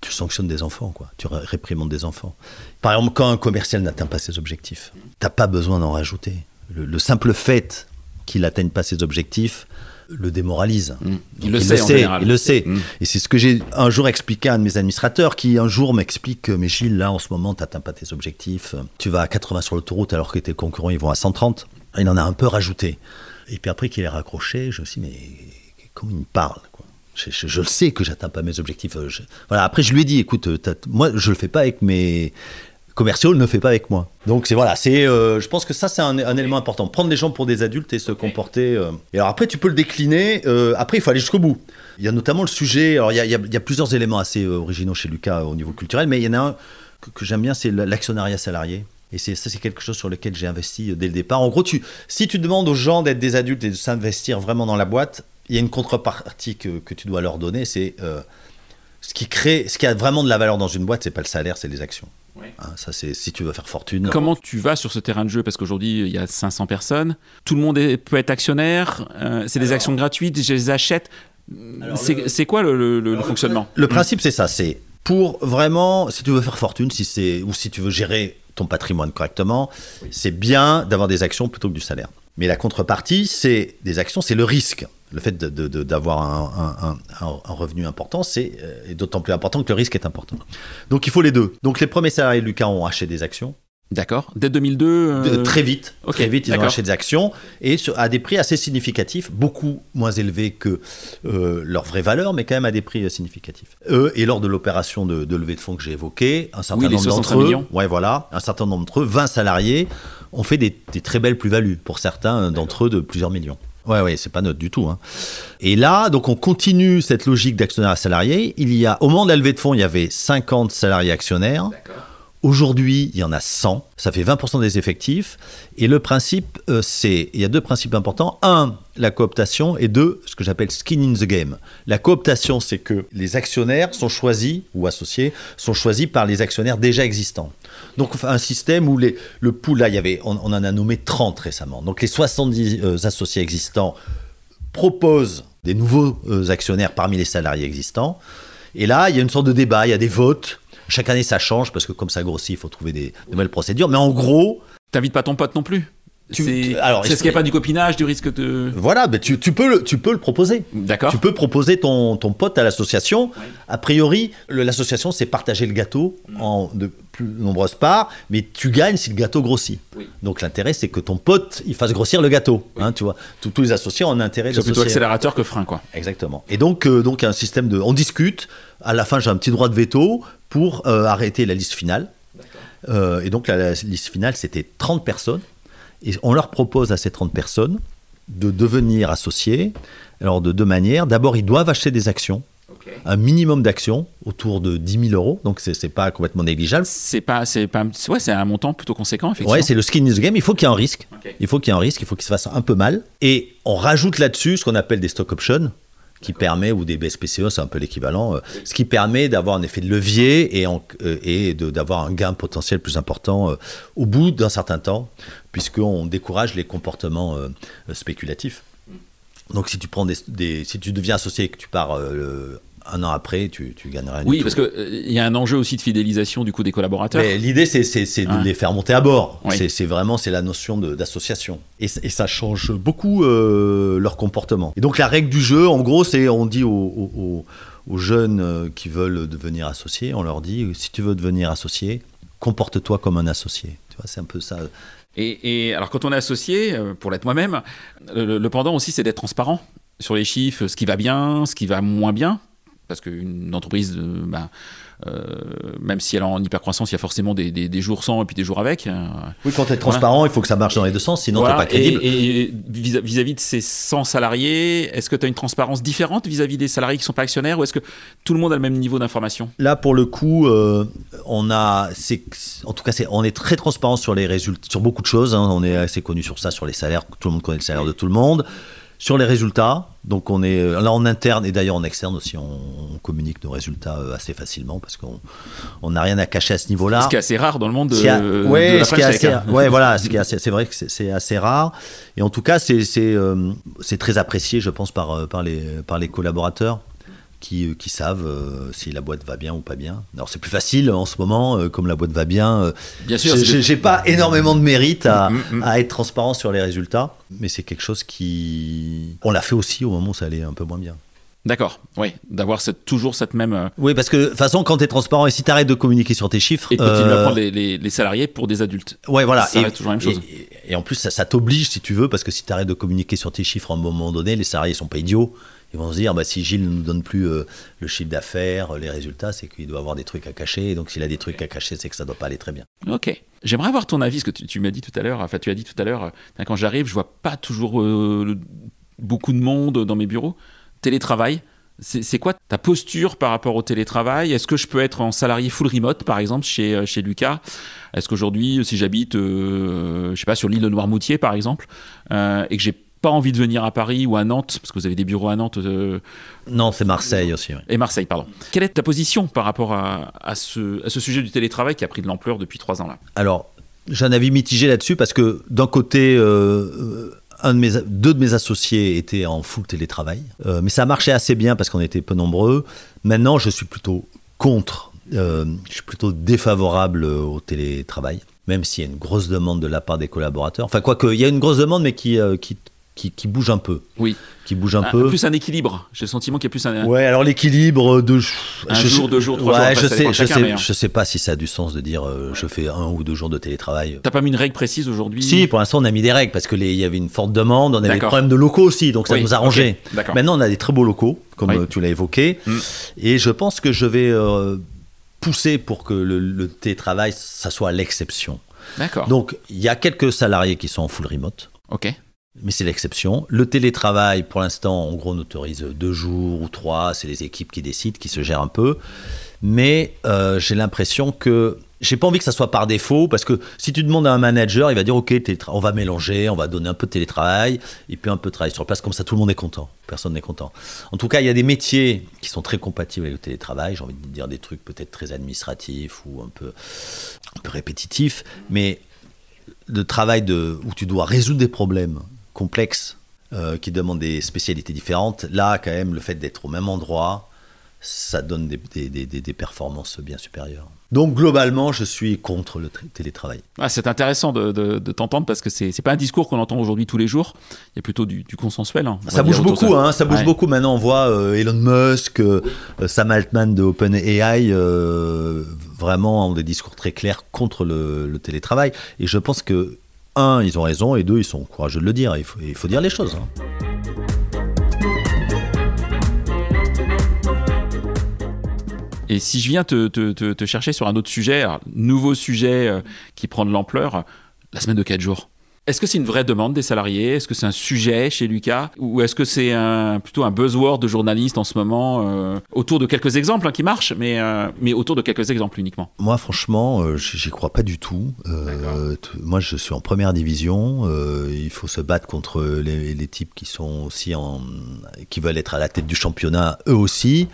Tu sanctionnes des enfants, quoi. Tu réprimandes des enfants. Par exemple, quand un commercial n'atteint pas ses objectifs, t'as pas besoin d'en rajouter. Le, simple fait qu'il n'atteigne pas ses objectifs le démoralise. Mmh. Il, le sait, il le sait. Mmh. Et c'est ce que j'ai un jour expliqué à un de mes administrateurs qui un jour m'explique mais Gilles, là en ce moment, tu n'atteins pas tes objectifs. Tu vas à 80 sur l'autoroute alors que tes concurrents ils vont à 130. Il en a un peu rajouté. Et puis après qu'il est raccroché, je me suis dit, mais comment il me parle? Je, le sais que j'atteins pas mes objectifs. Euh, voilà. Après, je lui ai dit, écoute, euh, moi, je le fais pas avec mes commerciaux, ne le fait pas avec moi. Donc c'est voilà, c'est, euh, je pense que ça c'est un, élément important. Prendre les gens pour des adultes et se comporter. Et alors après, tu peux le décliner. après, il faut aller jusqu'au bout. Il y a notamment le sujet. Alors il y a, il y a plusieurs éléments assez originaux chez Lucas au niveau culturel, mais il y en a un que, j'aime bien, c'est l'actionnariat salarié. Et c'est, ça, c'est quelque chose sur lequel j'ai investi dès le départ. En gros, tu, si tu demandes aux gens d'être des adultes et de s'investir vraiment dans la boîte, il y a une contrepartie que, que tu dois leur donner, c'est euh, ce qui crée, ce qui a vraiment de la valeur dans une boîte, c'est pas le salaire, c'est les actions. Hein, ça, c'est si tu veux faire fortune. Comment tu vas sur ce terrain de jeu? Parce qu'aujourd'hui, il y a 500 personnes. Tout le monde peut être actionnaire. Euh, c'est des actions gratuites. Je les achète. C'est quoi le, le, fonctionnement? Le principe, c'est ça. C'est pour vraiment, si tu veux faire fortune, si c'est ou si tu veux gérer ton patrimoine correctement, c'est bien d'avoir des actions plutôt que du salaire. Mais la contrepartie, c'est des actions, c'est le risque le fait d'avoir un, revenu important, c'est euh, d'autant plus important que le risque est important. Donc il faut les deux. Donc les premiers salariés de Lucas ont acheté des actions. D'accord. Dès 2002 euh, Très vite. Très vite, ils ont acheté des actions et à des prix assez significatifs, beaucoup moins élevés que euh, leur vraie valeur, mais quand même à des prix significatifs. Eux, et lors de l'opération de, de levée de fonds que j'ai évoquée, un certain Oui, nombre 63 d'entre eux, ouais, voilà, un certain nombre d'entre eux, 20 salariés, ont fait des, des très belles plus-values. Pour certains d'entre eux, de plusieurs millions. Ouais, ouais, c'est pas neutre du tout. hein. Et là, donc, on continue cette logique d'actionnaire à salarié. Il y a, au moment de la levée de fonds, il y avait 50 salariés actionnaires. Aujourd'hui, il y en a 100, ça fait 20% des effectifs. Et le principe, euh, c'est, il y a deux principes importants. Un, la cooptation, et deux, ce que j'appelle skin in the game. La cooptation, c'est que les actionnaires sont choisis, ou associés, sont choisis par les actionnaires déjà existants. Donc un système où le pool, là, y avait, on, en a nommé 30 récemment. Donc les 70 euh, associés existants proposent des nouveaux euh, actionnaires parmi les salariés existants. Et là, il y a une sorte de débat, il y a des votes. Chaque année, ça change parce que comme ça grossit, il faut trouver des nouvelles procédures. Mais en gros, T'invites pas ton pote non plus? C'est ce qu'il n'y a pas du copinage, du risque de. voilà, ben tu, tu peux le, tu peux le proposer. D'accord. Tu peux proposer ton, ton pote à l'association. A priori, l'association, c'est partager le gâteau en de plus nombreuses parts, mais tu gagnes si le gâteau grossit. Oui. Donc l'intérêt, c'est que ton pote, il fasse grossir le gâteau. hein, tu vois, tous, tous les associés ont un intérêt C'est plutôt accélérateur que frein, quoi. Exactement. Et donc, euh, donc un système de, on discute. À la fin, j'ai un petit droit de veto pour euh, arrêter la liste finale. Euh, et donc la, la liste finale, c'était 30 personnes. Et on leur propose à ces 30 personnes de devenir associés. Alors de deux manières. D'abord, ils doivent acheter des actions, un minimum d'actions autour de 10 000 euros. Donc c'est pas complètement négligeable. C'est pas, c'est pas, ouais, c'est un montant plutôt conséquent, effectivement. Ouais, c'est le skin in the game. Il faut qu'il y ait un risque. Il faut qu'il y ait un risque. Il faut qu'il se fasse un peu mal. Et on rajoute là-dessus ce qu'on appelle des stock options, qui permet ou des BSPCE, c'est un peu l'équivalent, euh, ce qui permet d'avoir un effet de levier et, euh, d'avoir un gain potentiel plus important euh, au bout d'un certain temps, puisqu'on décourage les comportements spéculatifs. Donc si tu prends des, si tu deviens associé et que tu pars un an après, tu, tu du Oui, parce qu'il y a un enjeu aussi de fidélisation du coup des collaborateurs. Mais l'idée, c'est, c'est- c'est de Ouais. les faire monter à bord. Oui. C'est, c'est vraiment c'est la notion de- d'association. Et, ça change beaucoup euh, leur comportement. Et donc la règle du jeu, en gros, c'est on dit aux, aux- aux- aux jeunes euh, qui veulent devenir associés, on leur dit si tu veux devenir associé, comporte-toi comme un associé. Tu vois, c'est un peu ça. Et, et alors quand on est associé, euh, pour l'être moi-même, le, le pendant aussi c'est d'être transparent sur les chiffres, ce qui va bien, ce qui va moins bien. Parce qu'une entreprise, euh, bah, euh, même si elle est en hypercroissance, il y a forcément des, des- des jours sans et puis des jours avec. euh, Oui, quand tu es transparent, il faut que ça marche dans les deux sens, sinon voilà. t'es pas crédible. Et, et vis- vis-à-vis de ces 100 salariés, est-ce que tu as une transparence différente vis-à-vis des salariés qui sont pas actionnaires ou est-ce que tout le monde a le même niveau d'information? Là, pour le coup, euh, on a, c'est, en tout cas, c'est, on est très transparent sur les résultats, sur beaucoup de choses. hein. On est assez connu sur ça, sur les salaires. Tout le monde connaît le salaire de tout le monde. Sur les résultats, donc on est euh, là en interne et d'ailleurs en externe aussi, on, on communique nos résultats euh, assez facilement parce qu'on on n'a rien à cacher à ce niveau-là. Ce qui est assez rare dans le monde de, la ce qui est French assez, Tech, hein. ouais, voilà, ce c'est vrai que c'est- assez rare. Et en tout cas, c'est euh, très apprécié, je pense, par par les par les collaborateurs qui euh, qui savent euh, si la boîte va bien ou pas bien. Alors c'est plus facile en ce moment, euh, comme la boîte va bien. euh, Bien sûr, j'ai- c'est- j'ai j'ai pas énormément de mérite à, Mm, mm. à être transparent sur les résultats, mais c'est quelque chose qui on l'a fait aussi au moment où ça allait un peu moins bien. D'accord, oui, d'avoir cette, toujours cette même. Oui, parce que de toute façon, quand tu es transparent et si tu arrêtes de communiquer sur tes chiffres, et de continuer à prendre les, les- les salariés pour des adultes. Ouais, voilà. Ça et, toujours la même chose. Et, et en plus, ça, ça t'oblige, si tu veux, parce que si tu arrêtes de communiquer sur tes chiffres à un moment donné, les salariés sont pas idiots. Ils vont se dire, bah, si Gilles ne nous donne plus euh, le chiffre d'affaires, euh, les résultats, c'est qu'il doit avoir des trucs à cacher. Et donc, s'il a des trucs à cacher, c'est que ça doit pas aller très bien. Ok. J'aimerais avoir ton avis, ce que tu, tu m'as dit tout à l'heure. Enfin, tu as dit tout à l'heure, euh, quand j'arrive, je vois pas toujours euh, beaucoup de monde dans mes bureaux. Télétravail. C'est quoi ta posture par rapport au télétravail? Est-ce que je peux être en salarié full remote, par exemple, chez, chez Lucas? Est-ce qu'aujourd'hui, si j'habite, euh, je sais pas, sur l'île de Noirmoutier, par exemple, euh, et que j'ai pas envie de venir à Paris ou à Nantes, parce que vous avez des bureaux à Nantes euh, Non, c'est Marseille aussi. et Marseille, pardon. Quelle est ta position par rapport à, à ce, à ce sujet du télétravail qui a pris de l'ampleur depuis trois ans là? Alors, j'ai un avis mitigé là-dessus parce que d'un côté, euh, euh, un de mes, deux de mes associés étaient en full télétravail, Euh, mais ça marchait assez bien parce qu'on était peu nombreux. Maintenant, je suis plutôt contre, je suis plutôt défavorable au télétravail, même s'il y a une grosse demande de la part des collaborateurs. Enfin, quoique, il y a une grosse demande, mais qui, euh, qui qui, qui bouge un peu. Oui. Qui bouge un Un- peu. Plus un équilibre. J'ai le sentiment qu'il y a plus un. Ouais, alors l'équilibre de Un je- jour, deux jours, trois ouais, jours, je sais, je sais, hein. je sais pas si ça a du sens de dire euh, je fais un ou deux jours de télétravail. T'as pas mis une règle précise aujourd'hui? Si, pour l'instant, on a mis des règles parce que les- il y avait une forte demande, on avait des problèmes de locaux aussi, donc ça Oui, nous arrangeait. ok, D'accord. Maintenant, on a des très beaux locaux, comme Oui. euh, tu l'as évoqué, Mm. et je pense que je vais euh, pousser pour que le, le télétravail, ça soit l'exception. D'accord. Donc, il y a quelques salariés qui sont en full remote. Ok. Mais c'est l'exception. Le télétravail, pour l'instant, en gros, on autorise deux jours ou trois. C'est les équipes qui décident, qui se gèrent un peu. Mais euh, j'ai l'impression que j'ai pas envie que ça soit par défaut, parce que si tu demandes à un manager, il va dire ok, on va mélanger, on va donner un peu de télétravail et puis un peu de travail sur place. Comme ça, tout le monde est content. Personne n'est content. En tout cas, il y a des métiers qui sont très compatibles avec le télétravail. J'ai envie de dire des trucs peut-être très administratifs ou un peu, un répétitifs, mais de travail où tu dois résoudre des problèmes complexes euh, qui demandent des spécialités différentes, là, quand même, le fait d'être au même endroit, ça donne des, des- des- des- des performances bien supérieures. Donc, globalement, je suis contre le tr- télétravail. Ah, c'est intéressant de, de- de t'entendre parce que c'est c'est pas un discours qu'on entend aujourd'hui tous les jours. Il y a plutôt du, du consensuel. hein, Ça bouge beaucoup, hein, ça bouge Ouais. beaucoup. Maintenant, on voit euh, Elon Musk, euh, Sam Altman de OpenAI, euh, vraiment ont des discours très clairs contre le, le télétravail. Et je pense que, un, ils ont raison, et deux, ils sont courageux de le dire. Il faut, il faut dire les choses. hein. Et si je viens te, te- chercher sur un autre sujet, alors, nouveau sujet euh, qui prend de l'ampleur, la semaine de 4 jours. Est-ce que c'est une vraie demande des salariés? Est-ce que c'est un sujet chez Lucas? Ou est-ce que c'est un, plutôt un buzzword de journaliste en ce moment euh, Autour de quelques exemples hein, qui marchent, mais, euh, mais autour de quelques exemples uniquement? Moi, franchement, euh, j'y crois pas du tout. Euh, moi, je suis en première division. il faut se battre contre les, les types qui sont aussi en, qui veulent être à la tête du championnat, eux aussi.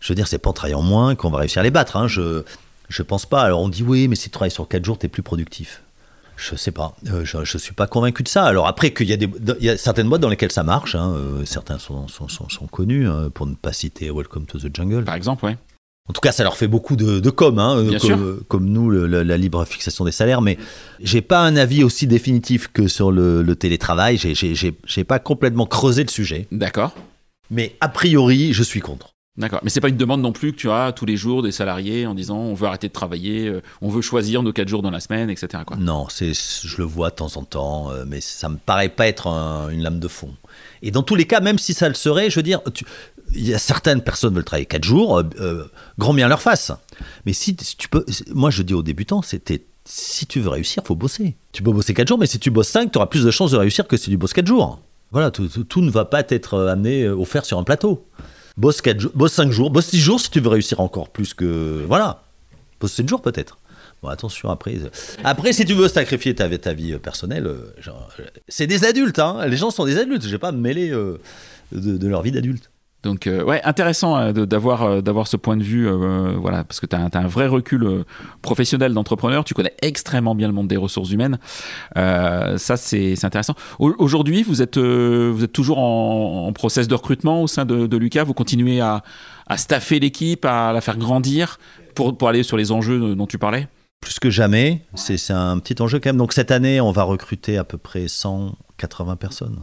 Je veux dire, c'est pas en travaillant moins qu'on va réussir à les battre. hein. Je, je pense pas. Alors, on dit oui, mais si tu travailles sur 4 jours, tu es plus productif. Je sais pas. Euh, je, je suis pas convaincu de ça. Alors après, qu'il y a des, il y a certaines boîtes dans lesquelles ça marche. hein, euh, certains sont, sont, sont, sont connus, hein, pour ne pas citer Welcome to the Jungle. Par exemple, ouais. En tout cas, ça leur fait beaucoup de, de com, hein, comme, comme nous, le- la, la libre fixation des salaires. Mais j'ai pas un avis aussi définitif que sur le, le télétravail. J'ai pas complètement creusé le sujet. D'accord. Mais a priori, je suis contre. D'accord. Mais c'est pas une demande non plus que tu as tous les jours des salariés en disant on veut arrêter de travailler, euh, on veut choisir nos 4 jours dans la semaine, etc. Non, c'est, je le vois de temps en temps, euh, mais ça me paraît pas être un- une lame de fond. Et dans tous les cas, même si ça le serait, je veux dire, il y a certaines personnes veulent travailler 4 jours, euh, grand bien leur face. Mais si, tu peux, moi je dis aux débutants, c'était si tu veux réussir, faut bosser. Tu peux bosser 4 jours, mais si tu bosses 5, tu auras plus de chances de réussir que si tu bosses 4 jours. Voilà, tout, ne va pas être amené, offert sur un plateau. Bosse, 4 jours, bosse 5 jours, bosse 6 jours si tu veux réussir encore plus que. Voilà. Bosse 7 jours peut-être. Bon, attention, après, euh, après, si tu veux sacrifier ta, ta vie euh, personnelle, euh, c'est des adultes, hein. les gens sont des adultes, je vais pas me mêler de leur vie d'adulte. Donc euh, ouais, intéressant euh, euh, d'avoir ce point de vue, euh, voilà, parce que tu as, un vrai recul professionnel d'entrepreneur, tu connais extrêmement bien le monde des ressources humaines, ça c'est intéressant. Au- Aujourd'hui, vous êtes vous êtes toujours en, en process de recrutement au sein de, Lucas, vous continuez à, à staffer l'équipe, à la faire grandir pour, pour aller sur les enjeux dont tu parlais? Plus que jamais, c'est un petit enjeu quand même. Donc cette année, on va recruter à peu près 180 personnes.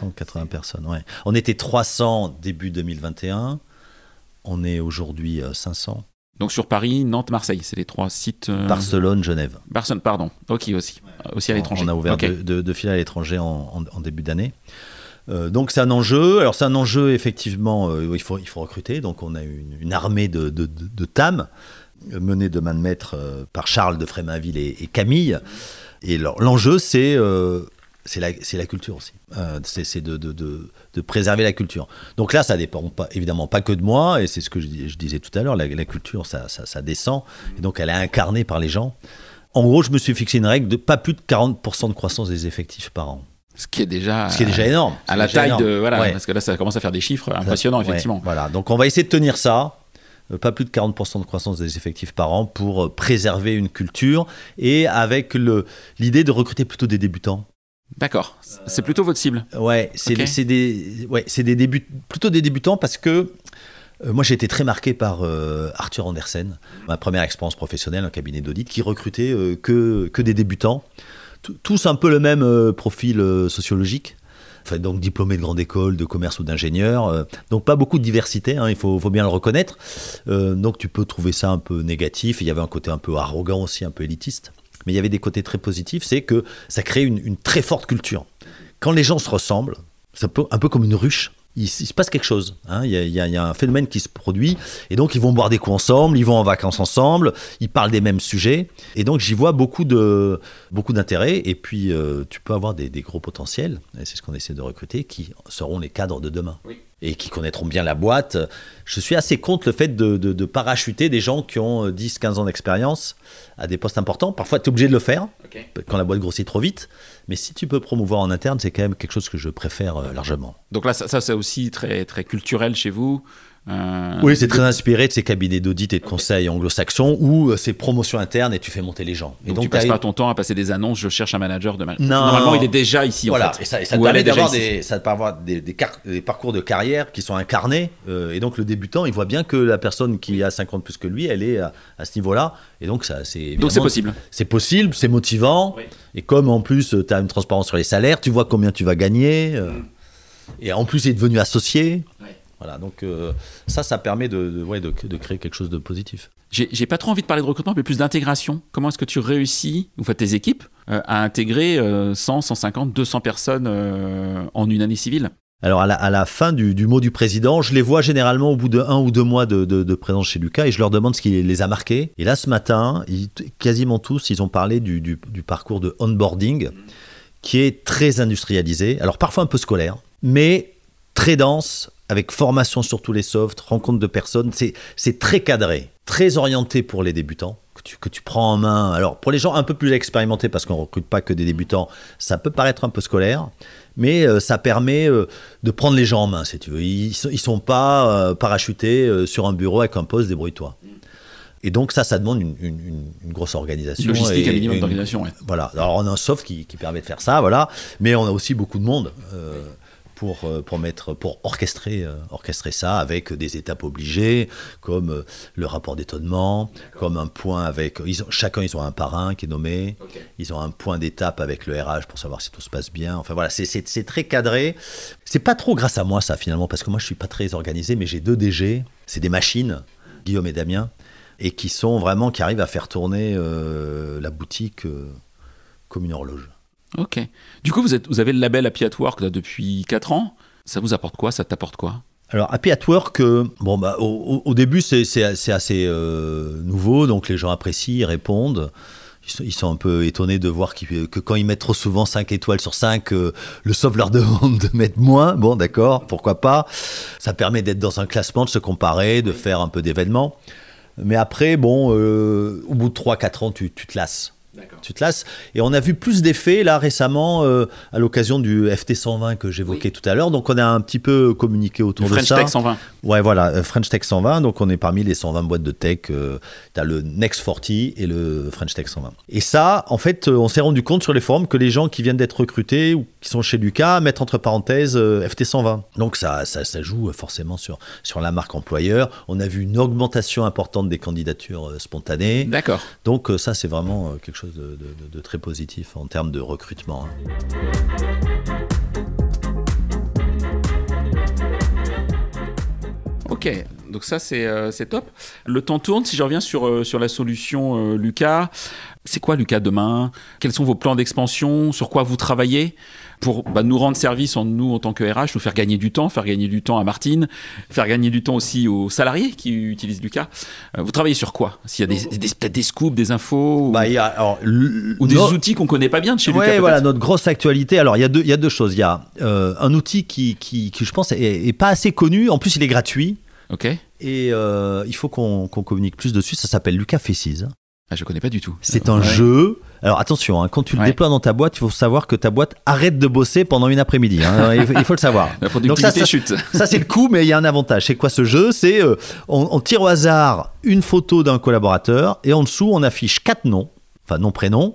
180 personnes, ouais. On était 300 début 2021, on est aujourd'hui euh, 500. Donc sur Paris, Nantes, Marseille, c'est les trois sites. euh, Barcelone, Genève. Barcelone, pardon. Ok aussi, Euh, aussi à l'étranger. On a ouvert deux, deux- deux filiales à l'étranger en, en- en début d'année. Euh, donc c'est un enjeu. Alors c'est un enjeu effectivement. euh, il faut il faut recruter. Donc on a une, une armée de, de, de- de TAM euh, menée de main de maître euh, par Charles de Fréminville et, et Camille. Et l'enjeu c'est euh, c'est la, la culture aussi. Euh, c'est de, de, de, de préserver la culture. Donc là, ça dépend pas, évidemment pas que de moi, et c'est ce que je, dis- je disais tout à l'heure, la, la culture, ça, ça, ça descend, et donc elle est incarnée par les gens. En gros, je me suis fixé une règle de pas plus de 40% de croissance des effectifs par an. Ce qui est déjà. Ce qui est déjà énorme. à la taille énorme. de voilà Ouais. parce que là ça commence à faire des chiffres impressionnants Ouais, effectivement voilà, donc on va essayer de tenir ça. euh, Pas plus de 40% de croissance des effectifs par an pour euh, préserver une culture et avec l'idée de recruter plutôt des débutants. D'accord c'est plutôt votre cible Ouais, c'est des, ouais, c'est des début, plutôt des débutants parce que euh, moi j'ai été très marqué par euh, Arthur Andersen, ma première expérience professionnelle en cabinet d'audit, qui recrutait euh, que, que des débutants, tous un peu le même euh, profil euh, sociologique. enfin, donc diplômé de grande école, de commerce ou d'ingénieur. euh, donc pas beaucoup de diversité, hein, il faut, faut bien le reconnaître. Euh, donc tu peux trouver ça un peu négatif. Il y avait un côté un peu arrogant aussi, un peu élitiste. Mais il y avait des côtés très positifs, c'est que ça crée une, très forte culture. Quand les gens se ressemblent, c'est un peu, un peu comme une ruche. Il, se passe quelque chose. hein. Il, y a, un phénomène qui se produit. Et donc, ils vont boire des coups ensemble, ils vont en vacances ensemble, ils parlent des mêmes sujets. Et donc, j'y vois beaucoup de beaucoup d'intérêt. Et puis, euh, tu peux avoir des, des gros potentiels, et c'est ce qu'on essaie de recruter, qui seront les cadres de demain. Et qui connaîtront bien la boîte. Je suis assez contre le fait de, de- de parachuter des gens qui ont euh, 10-15 ans d'expérience à des postes importants. Parfois, tu es obligé de le faire quand la boîte grossit trop vite. Mais si tu peux promouvoir en interne, c'est quand même quelque chose que je préfère euh, largement. Donc là, ça, ça, c'est aussi très, très culturel chez vous. Euh, Oui, c'est très inspiré de ces cabinets d'audit et de conseil anglo-saxons où euh, c'est promotion interne et tu fais monter les gens. Et Donc, tu passes pas ton temps à passer des annonces, je cherche un manager de manager. Non. Normalement, il est déjà ici. voilà, en fait. et ça, et ça te permet d'avoir des, ça te permet d'avoir des, des car- des parcours de carrière qui sont incarnés. euh, et donc le débutant, il voit bien que la personne qui a 50 plus que lui, elle est à, à ce niveau-là. Et donc ça, c'est Donc c'est évidemment- possible. C'est possible, c'est motivant. Oui. Et comme en plus, tu as une transparence sur les salaires, tu vois combien tu vas gagner. euh, Et en plus, il est devenu associé. Voilà, donc euh, ça, ça permet de, de- ouais, de, de créer quelque chose de positif. J'ai pas trop envie de parler de recrutement, mais plus d'intégration. Comment est-ce que tu réussis, ou enfin tes équipes, euh, à intégrer euh, 100, 150, 200 personnes euh, en une année civile? Alors, à la, à la fin du, du mot du président, je les vois généralement au bout de un ou deux mois de, de- de présence chez Lucas et je leur demande ce qui les a marqués. Et là, ce matin, ils- quasiment tous, ils ont parlé du, du- du parcours de onboarding qui est très industrialisé. Alors, parfois un peu scolaire, mais très dense, avec formation sur tous les softs, rencontre de personnes. C'est c'est très cadré, très orienté pour les débutants. Que tu, que tu prends en main. Alors, pour les gens un peu plus expérimentés, parce qu'on ne recrute pas que des débutants, ça peut paraître un peu scolaire, mais euh, ça permet euh, de prendre les gens en main, si tu veux. Ils ne sont pas euh, parachutés sur un bureau avec un poste, débrouille-toi. Et donc, ça, ça demande une, une- grosse organisation. Logistique, et un minimum une- d'organisation. Ouais. Voilà. Alors, on a un soft qui, qui permet de faire ça, voilà. Mais on a aussi beaucoup de monde. euh, pour, euh, pour, mettre, pour orchestrer, euh, orchestrer ça avec des étapes obligées, comme euh, le rapport d'étonnement, comme un point avec. Ils ont, chacun, ils ont un parrain qui est nommé. Ils ont un point d'étape avec le RH pour savoir si tout se passe bien. Enfin voilà, c'est- très cadré. C'est pas trop grâce à moi ça finalement, parce que moi je suis pas très organisé, mais j'ai deux DG, c'est des machines, Guillaume et Damien, et qui sont vraiment qui arrivent à faire tourner euh, la boutique euh, comme une horloge. Ok. Du coup, vous, êtes, vous avez le label Happy at Work là, depuis 4 ans. Ça vous apporte quoi? Ça t'apporte quoi? Alors, Happy at Work, euh, bon, bah, au, début, c'est assez euh, nouveau, donc les gens apprécient, ils répondent. Ils sont, ils sont un peu étonnés de voir que quand ils mettent trop souvent 5 étoiles sur 5, euh, le soft leur demande de mettre moins. Bon, d'accord, pourquoi pas? Ça permet d'être dans un classement, de se comparer, de faire un peu d'événements. Mais après, bon, euh, au bout de 3-4 ans, tu, tu te lasses. Tu te lasses. Et on a vu plus d'effets là récemment euh, à l'occasion du FT 120 que j'évoquais tout à l'heure. Donc on a un petit peu communiqué autour Le de French ça. Tech 120. Ouais, voilà, euh, French Tech 120. Donc, on est parmi les 120 boîtes de tech. Euh, tu as le Next 40 et le French Tech 120. Et ça, en fait, euh, on s'est rendu compte sur les forums que les gens qui viennent d'être recrutés ou qui sont chez Lucas mettent entre parenthèses euh, FT 120. Donc, ça, ça, ça joue euh, forcément sur, sur la marque employeur. On a vu une augmentation importante des candidatures euh, spontanées. D'accord. Donc, euh, ça, c'est vraiment euh, quelque chose de, de- très positif en termes de recrutement. hein. Ok, donc ça c'est euh, c'est top. Le temps tourne, si je reviens sur, euh, sur la solution euh, Lucas, c'est quoi Lucas demain? Quels sont vos plans d'expansion? Sur quoi vous travaillez? Pour bah, nous rendre service en nous en tant que RH, nous faire gagner du temps, faire gagner du temps à Martine, faire gagner du temps aussi aux salariés qui utilisent Lucas. Euh, vous travaillez sur quoi? S'il y a des, des- peut-être des scoops, des infos ou, Bah, a, alors, ou des outils qu'on connaît pas bien de chez Lucas Ouais, peut-être? voilà, notre grosse actualité. Alors, il y a deux, il y a deux choses. Il y a euh, un outil qui, qui, qui, je pense, est, est pas assez connu. En plus, il est gratuit. Ok, Et euh, il faut qu'on communique plus dessus. Ça s'appelle Lucas Faces. ah, je connais pas du tout. C'est un Ouais. jeu. Alors attention, hein, quand tu le Ouais. déploies dans ta boîte, il faut savoir que ta boîte arrête de bosser pendant une après-midi. hein. il, faut, il faut le savoir. La Donc ça, productivité ça- chute. Ça, c'est le coup, mais il y a un avantage. C'est quoi ce jeu? C'est euh, on, on tire au hasard une photo d'un collaborateur et en dessous, on affiche quatre noms, enfin nom, prénom,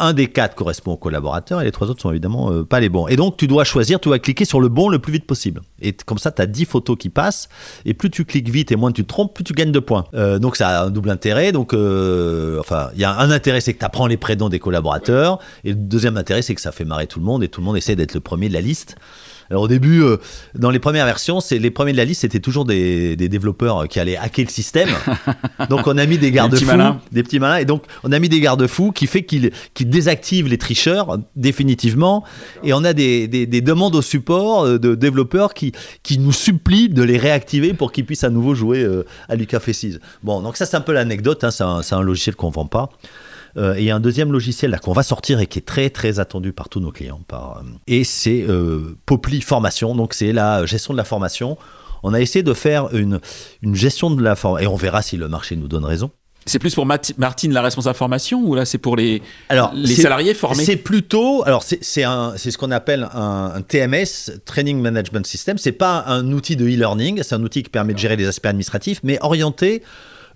un des quatre correspond au collaborateur et les trois autres sont évidemment euh, pas les bons. Et donc tu dois choisir, tu vas cliquer sur le bon le plus vite possible. Et comme ça, tu as 10 photos qui passent et plus tu cliques vite et moins tu te trompes, plus tu gagnes de points. Euh, donc ça a un double intérêt. Donc euh, enfin, il y a un intérêt, c'est que tu apprends les prénoms des collaborateurs et le deuxième intérêt, c'est que ça fait marrer tout le monde et tout le monde essaie d'être le premier de la liste. Alors au début, euh, dans les premières versions, c'est les premiers de la liste, c'était toujours des, des, développeurs qui allaient hacker le système. donc on a mis des garde-fous, des, petits malins, et donc on a mis des garde-fous qui fait qu'ils qu désactivent les tricheurs définitivement. Et on a des, des, des demandes au support euh, de développeurs qui, qui nous supplient de les réactiver pour qu'ils puissent à nouveau jouer euh, à Lucas Fessis. Bon, donc ça c'est un peu l'anecdote. Hein, c'est un, un, logiciel qu'on vend pas. Euh, et il y a un deuxième logiciel là qu'on va sortir et qui est très très attendu par tous nos clients. Par, euh, et c'est euh, Popli Formation. Donc c'est la gestion de la formation. On a essayé de faire une, une gestion de la formation et on verra si le marché nous donne raison. C'est plus pour Martine, la responsable formation, ou là c'est pour les, alors, les salariés formés? C'est plutôt, alors c'est ce qu'on appelle un, un, TMS, Training Management System. C'est pas un outil de e-learning, c'est un outil qui permet de gérer les aspects administratifs, mais orienté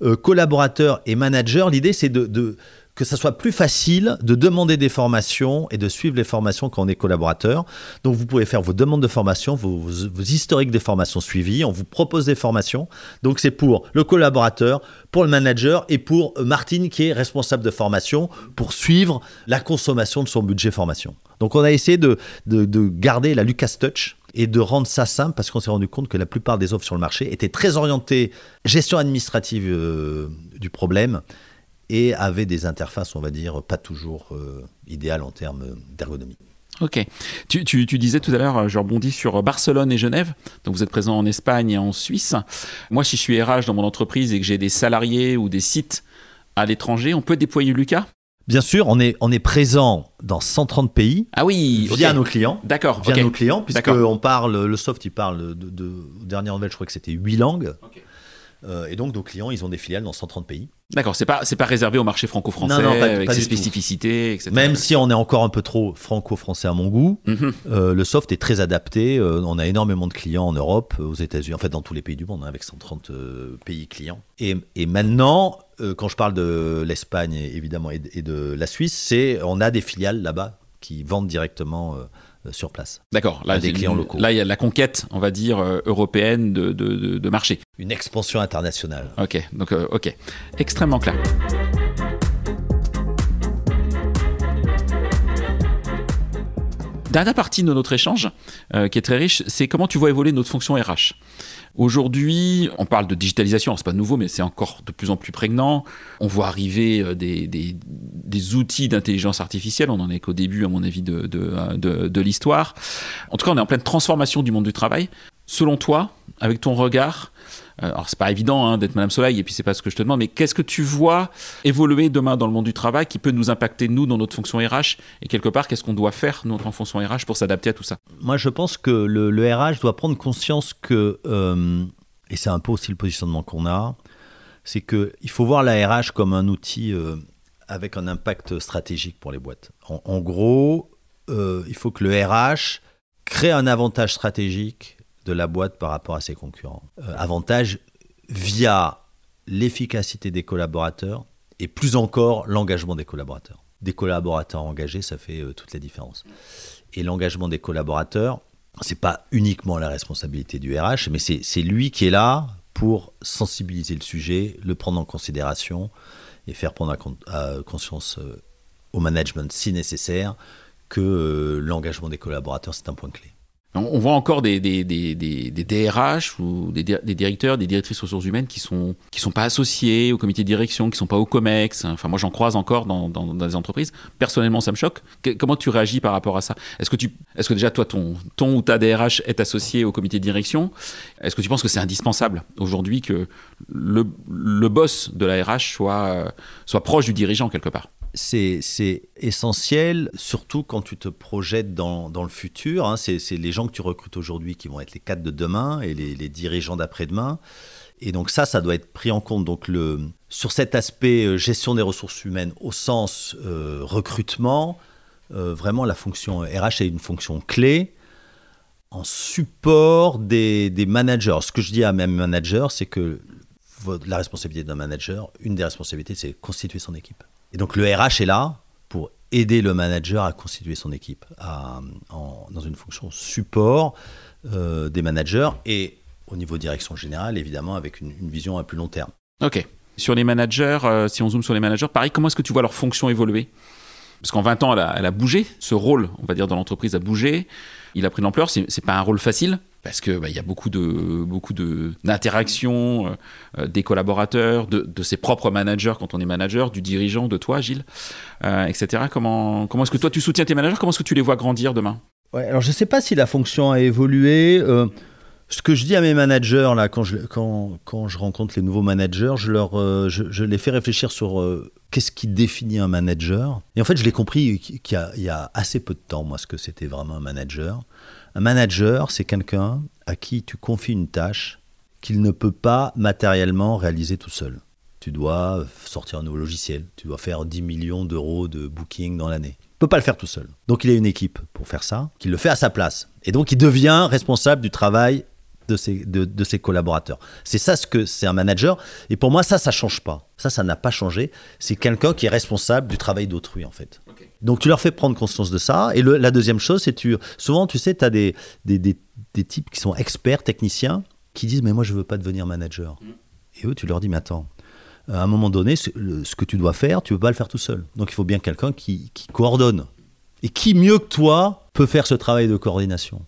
euh, collaborateurs et managers. L'idée c'est de, de que ça soit plus facile de demander des formations et de suivre les formations quand on est collaborateur. Donc vous pouvez faire vos demandes de formation, vos, historiques des formations suivies, on vous propose des formations. Donc c'est pour le collaborateur, pour le manager et pour Martine qui est responsable de formation pour suivre la consommation de son budget formation. Donc on a essayé de, de, de garder la Lucas Touch et de rendre ça simple parce qu'on s'est rendu compte que la plupart des offres sur le marché étaient très orientées gestion administrative euh, du problème et avait des interfaces, on va dire, pas toujours euh, idéales en termes d'ergonomie. Ok. Tu, tu, tu, disais tout à l'heure, je rebondis sur Barcelone et Genève. Donc vous êtes présent en Espagne et en Suisse. Moi, si je suis RH dans mon entreprise et que j'ai des salariés ou des sites à l'étranger, on peut déployer Lucas? Bien sûr, on est, on est présent dans 130 pays. Ah oui, via okay. nos clients. D'accord. Via okay. nos clients, puisqu'on parle, le soft, il parle de, de, dernière nouvelle, je crois que c'était 8 langues. Okay. Euh, et donc nos clients, ils ont des filiales dans 130 pays. D'accord, c'est pas c'est pas réservé au marché franco-français non, non, pas, avec pas ses spécificités, etc. Même si on est encore un peu trop franco-français à mon goût, -hmm. euh, le soft est très adapté. Euh, on a énormément de clients en Europe, aux États-Unis, en fait dans tous les pays du monde, hein, avec 130 euh, pays clients. Et, et maintenant, quand je parle de l'Espagne évidemment et de, et de, la Suisse, c'est on a des filiales là-bas qui vendent directement sur place. D'accord. Là, des clients locaux. Là, il y a la conquête, on va dire, euh, européenne de, de, de, marché. Une expansion internationale. Ok, donc euh, ok, extrêmement clair. Dernière partie de notre échange, euh, qui est très riche, c'est comment tu vois évoluer notre fonction RH. Aujourd'hui, on parle de digitalisation, c'est pas nouveau, mais c'est encore de plus en plus prégnant. On voit arriver des, des, des outils d'intelligence artificielle, on n'en est qu'au début, à mon avis, de, de, de, de l'histoire. En tout cas, on est en pleine transformation du monde du travail. Selon toi, avec ton regard, alors c'est pas évident hein, d'être Madame Soleil et puis c'est pas ce que je te demande, mais qu'est-ce que tu vois évoluer demain dans le monde du travail qui peut nous impacter nous dans notre fonction RH et quelque part qu'est-ce qu'on doit faire nous en fonction RH pour s'adapter à tout ça? Moi je pense que le, le RH doit prendre conscience que euh, et c'est un peu aussi le positionnement qu'on a, c'est que il faut voir la RH comme un outil euh, avec un impact stratégique pour les boîtes. En, gros, euh, il faut que le RH crée un avantage stratégique de la boîte par rapport à ses concurrents. Euh, avantage via l'efficacité des collaborateurs et plus encore l'engagement des collaborateurs. Des collaborateurs engagés, ça fait euh, toute la différence. Et l'engagement des collaborateurs, c'est pas uniquement la responsabilité du RH, mais c'est lui qui est là pour sensibiliser le sujet, le prendre en considération et faire prendre conscience euh, au management si nécessaire que l'engagement des collaborateurs c'est un point clé. On voit encore des, des, des, des, des DRH ou des, des, directeurs, des directrices ressources humaines qui sont qui sont pas associés au comité de direction, qui sont pas au COMEX. Enfin, moi, j'en croise encore dans, dans, dans, des entreprises. Personnellement, ça me choque. Que, comment tu réagis par rapport à ça? Est-ce que tu, est-ce que déjà toi, ton ton ou ta DRH est associé au comité de direction? Est-ce que tu penses que c'est indispensable aujourd'hui que le, le boss de la RH soit soit proche du dirigeant quelque part? C'est essentiel, surtout quand tu te projettes dans, le futur. Hein. C'est les gens que tu recrutes aujourd'hui qui vont être les cadres de demain et les, dirigeants d'après-demain. Et donc ça, ça doit être pris en compte. Donc sur cet aspect euh, gestion des ressources humaines au sens euh, recrutement, euh, vraiment la fonction RH est une fonction clé en support des, des managers. Ce que je dis à mes managers, c'est que la responsabilité d'un manager, une des responsabilités, c'est constituer son équipe. Et donc le RH est là pour aider le manager à constituer son équipe dans une fonction support euh, des managers et au niveau direction générale, évidemment, avec une, vision à plus long terme. Ok. Sur les managers, euh, si on zoome sur les managers, pareil, comment est-ce que tu vois leur fonction évoluer? Parce qu'en 20 ans, elle a, elle bougé. Ce rôle, on va dire, dans l'entreprise a bougé. Il a pris de l'ampleur. C'est pas un rôle facile parce que bah, il y a beaucoup de beaucoup de d'interactions euh, euh, des collaborateurs, de, ses propres managers quand on est manager, du dirigeant, de toi, Gilles, euh, etc. Comment comment est-ce que toi tu soutiens tes managers? Comment est-ce que tu les vois grandir demain? Alors je ne sais pas si la fonction a évolué. ce que je dis à mes managers, là, quand je, quand, quand je rencontre les nouveaux managers, je, leur, je, les fais réfléchir sur qu'est-ce qui définit un manager. Et en fait, je l'ai compris qu'il y a assez peu de temps, moi, ce que c'était vraiment un manager. Un manager, c'est quelqu'un à qui tu confies une tâche qu'il ne peut pas matériellement réaliser tout seul. Tu dois sortir un nouveau logiciel, tu dois faire 10 millions d'euros de booking dans l'année. Il ne peut pas le faire tout seul. Donc il a une équipe pour faire ça, qui le fait à sa place. Et donc il devient responsable du travail de ses, de, de ses collaborateurs. C'est ça ce que c'est un manager. Et pour moi, ça, ça change pas. Ça, ça n'a pas changé. C'est quelqu'un qui est responsable du travail d'autrui, en fait. Donc tu leur fais prendre conscience de ça. Et le- la deuxième chose, c'est tu souvent, tu sais, tu as des, des, des, des types qui sont experts, techniciens, qui disent mais moi je veux pas devenir manager. Et eux, tu leur dis mais attends, à un moment donné, ce, le- ce que tu dois faire, tu peux pas le faire tout seul. Donc il faut bien quelqu'un qui, qui coordonne. Et qui mieux que toi peut faire ce travail de coordination?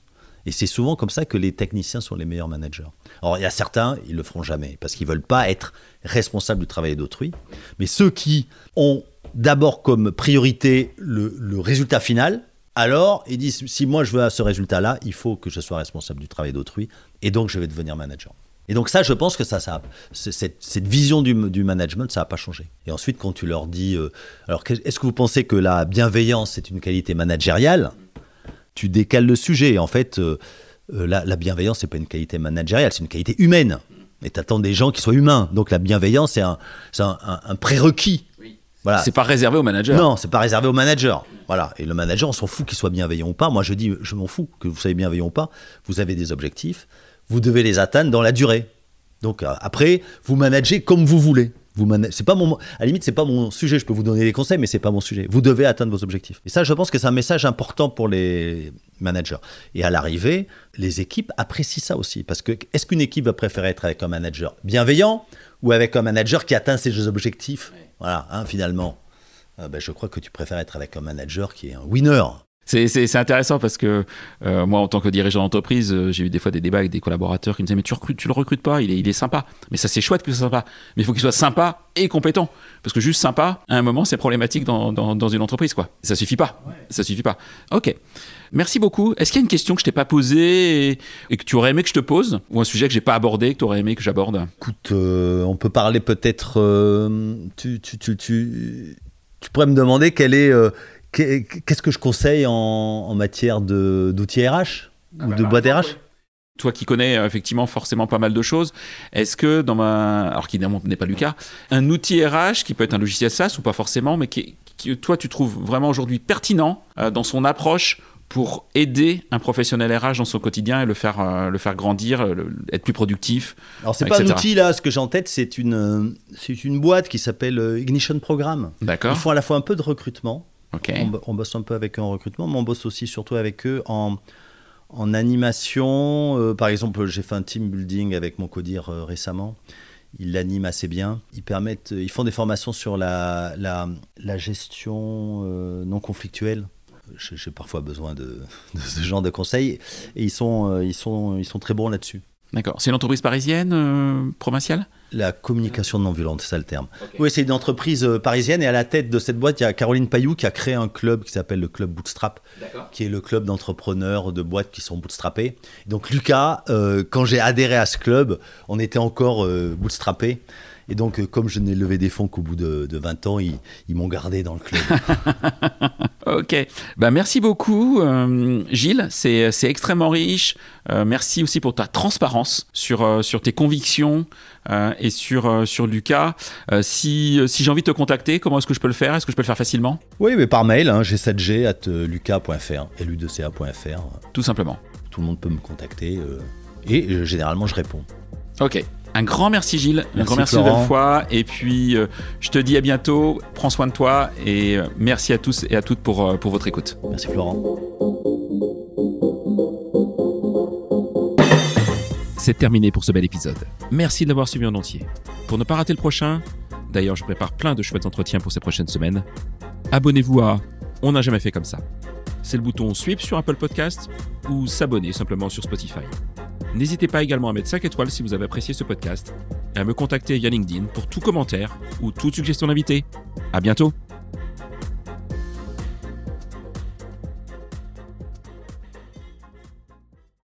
Et c'est souvent comme ça que les techniciens sont les meilleurs managers. Alors il y a certains, ils le feront jamais parce qu'ils veulent pas être responsables du travail d'autrui. Mais ceux qui ont d'abord comme priorité le, résultat final, alors ils disent si moi je veux à ce résultat-là, il faut que je sois responsable du travail d'autrui et donc je vais devenir manager. Et donc ça, je pense que ça, cette, vision du, management, ça n'a pas changé. Et ensuite, quand tu leur dis, euh, alors est-ce que vous pensez que la bienveillance est une qualité managériale? Tu décales le sujet. En fait, euh, euh, la, la bienveillance, c'est pas une qualité managériale, c'est une qualité humaine. Et tu attends des gens qui soient humains. Donc la bienveillance, c'est un, c'est un- un- un prérequis. Voilà. C'est pas réservé aux managers. Non, c'est pas réservé au manager. Voilà. Et le manager, on s'en fout qu'il soit bienveillant ou pas. Moi, je dis, je m'en fous que vous soyez bienveillant ou pas. Vous avez des objectifs. Vous devez les atteindre dans la durée. Donc euh, après, vous managez comme vous voulez. Vous c'est pas mon, à la limite, c'est pas mon sujet. Je peux vous donner des conseils, mais c'est pas mon sujet. Vous devez atteindre vos objectifs. Et ça, je pense que c'est un message important pour les managers. Et à l'arrivée, les équipes apprécient ça aussi, parce que est-ce qu'une équipe va préférer être avec un manager bienveillant ou avec un manager qui atteint ses objectifs? Voilà, hein, finalement. Euh, ben, je crois que tu préfères être avec un manager qui est un winner. C'est- intéressant parce que euh, moi, en tant que dirigeant d'entreprise, euh, j'ai eu des fois des débats avec des collaborateurs qui me disaient Mais tu, recrutes, tu le recrutes pas, il est, il est sympa. Mais ça, c'est chouette que ce soit sympa. Mais il faut qu'il soit sympa et compétent. Parce que juste sympa, à un moment, c'est problématique dans, dans, une entreprise. quoi. Ça suffit pas. Ça suffit pas. Ok. Merci beaucoup. Est-ce qu'il y a une question que je t'ai pas posée et, que tu aurais aimé que je te pose Ou un sujet que j'ai pas abordé, que tu aurais aimé que j'aborde? Écoute, euh, on peut parler peut-être. tu, tu, tu, tu, tu pourrais me demander quel est, qu'est-ce que je conseille en, en matière d'outils RH ou de boîte RH Toi qui connais euh, effectivement forcément pas mal de choses, est-ce que dans ma. Alors qui évidemment n'est pas le cas, un outil RH qui peut être un logiciel SaaS ou pas forcément, mais qui, qui, toi tu trouves vraiment aujourd'hui pertinent euh, dans son approche pour aider un professionnel RH dans son quotidien et le faire, euh, le faire grandir, le- être plus productif Alors, c'est pas un outil là, ce que j'ai en tête, c'est une, euh, c'est une boîte qui s'appelle Ignition Programme. D'accord Ils font à la fois un peu de recrutement, On, bo- on bosse un peu avec eux en recrutement, mais on bosse aussi surtout avec eux en, en animation. Euh, par exemple, j'ai fait un team building avec mon codir euh, récemment. Ils l'animent assez bien. Ils permettent, ils font des formations sur la, la, la gestion euh, non conflictuelle. J'ai parfois besoin de, de ce genre de conseils et ils sont, euh, ils sont, ils sont très bons là-dessus. D'accord. C'est une entreprise parisienne, euh, provinciale? La communication non violente, c'est ça le terme. Oui, c'est une entreprise euh, parisienne et à la tête de cette boîte, il y a Caroline Payou qui a créé un club qui s'appelle le club Bootstrap, qui est le club d'entrepreneurs de boîtes qui sont bootstrappés. Donc Lucas, euh, quand j'ai adhéré à ce club, on était encore euh, bootstrappés. Et donc, euh, comme je n'ai levé des fonds qu'au bout de, de 20 ans, ils, ils m'ont gardé dans le club. Ok. Bah, merci beaucoup, euh, Gilles. C'est extrêmement riche. Euh, merci aussi pour ta transparence sur, euh, sur tes convictions et sur, sur Lucas. Si si j'ai envie de te contacter, comment est-ce que je peux le faire? Est-ce que je peux le faire facilement? Oui, mais par mail, hein, g7g at lucas.fr, lu2ca.fr. Tout simplement. Tout le monde peut me contacter et généralement je réponds. Ok. Un grand merci Gilles, un Merci, grand merci Florent. une fois. Et puis euh, je te dis à bientôt, prends soin de toi et euh, merci à tous et à toutes pour, euh, pour votre écoute. Merci Florent. C'est terminé pour ce bel épisode. Merci de l'avoir suivi en entier. Pour ne pas rater le prochain, d'ailleurs je prépare plein de chouettes entretiens pour ces prochaines semaines, abonnez-vous à On n'a jamais fait comme ça. C'est le bouton Sweep sur Apple Podcast ou s'abonner simplement sur Spotify. N'hésitez pas également à mettre 5 étoiles si vous avez apprécié ce podcast et à me contacter via LinkedIn pour tout commentaire ou toute suggestion d'invité. À bientôt!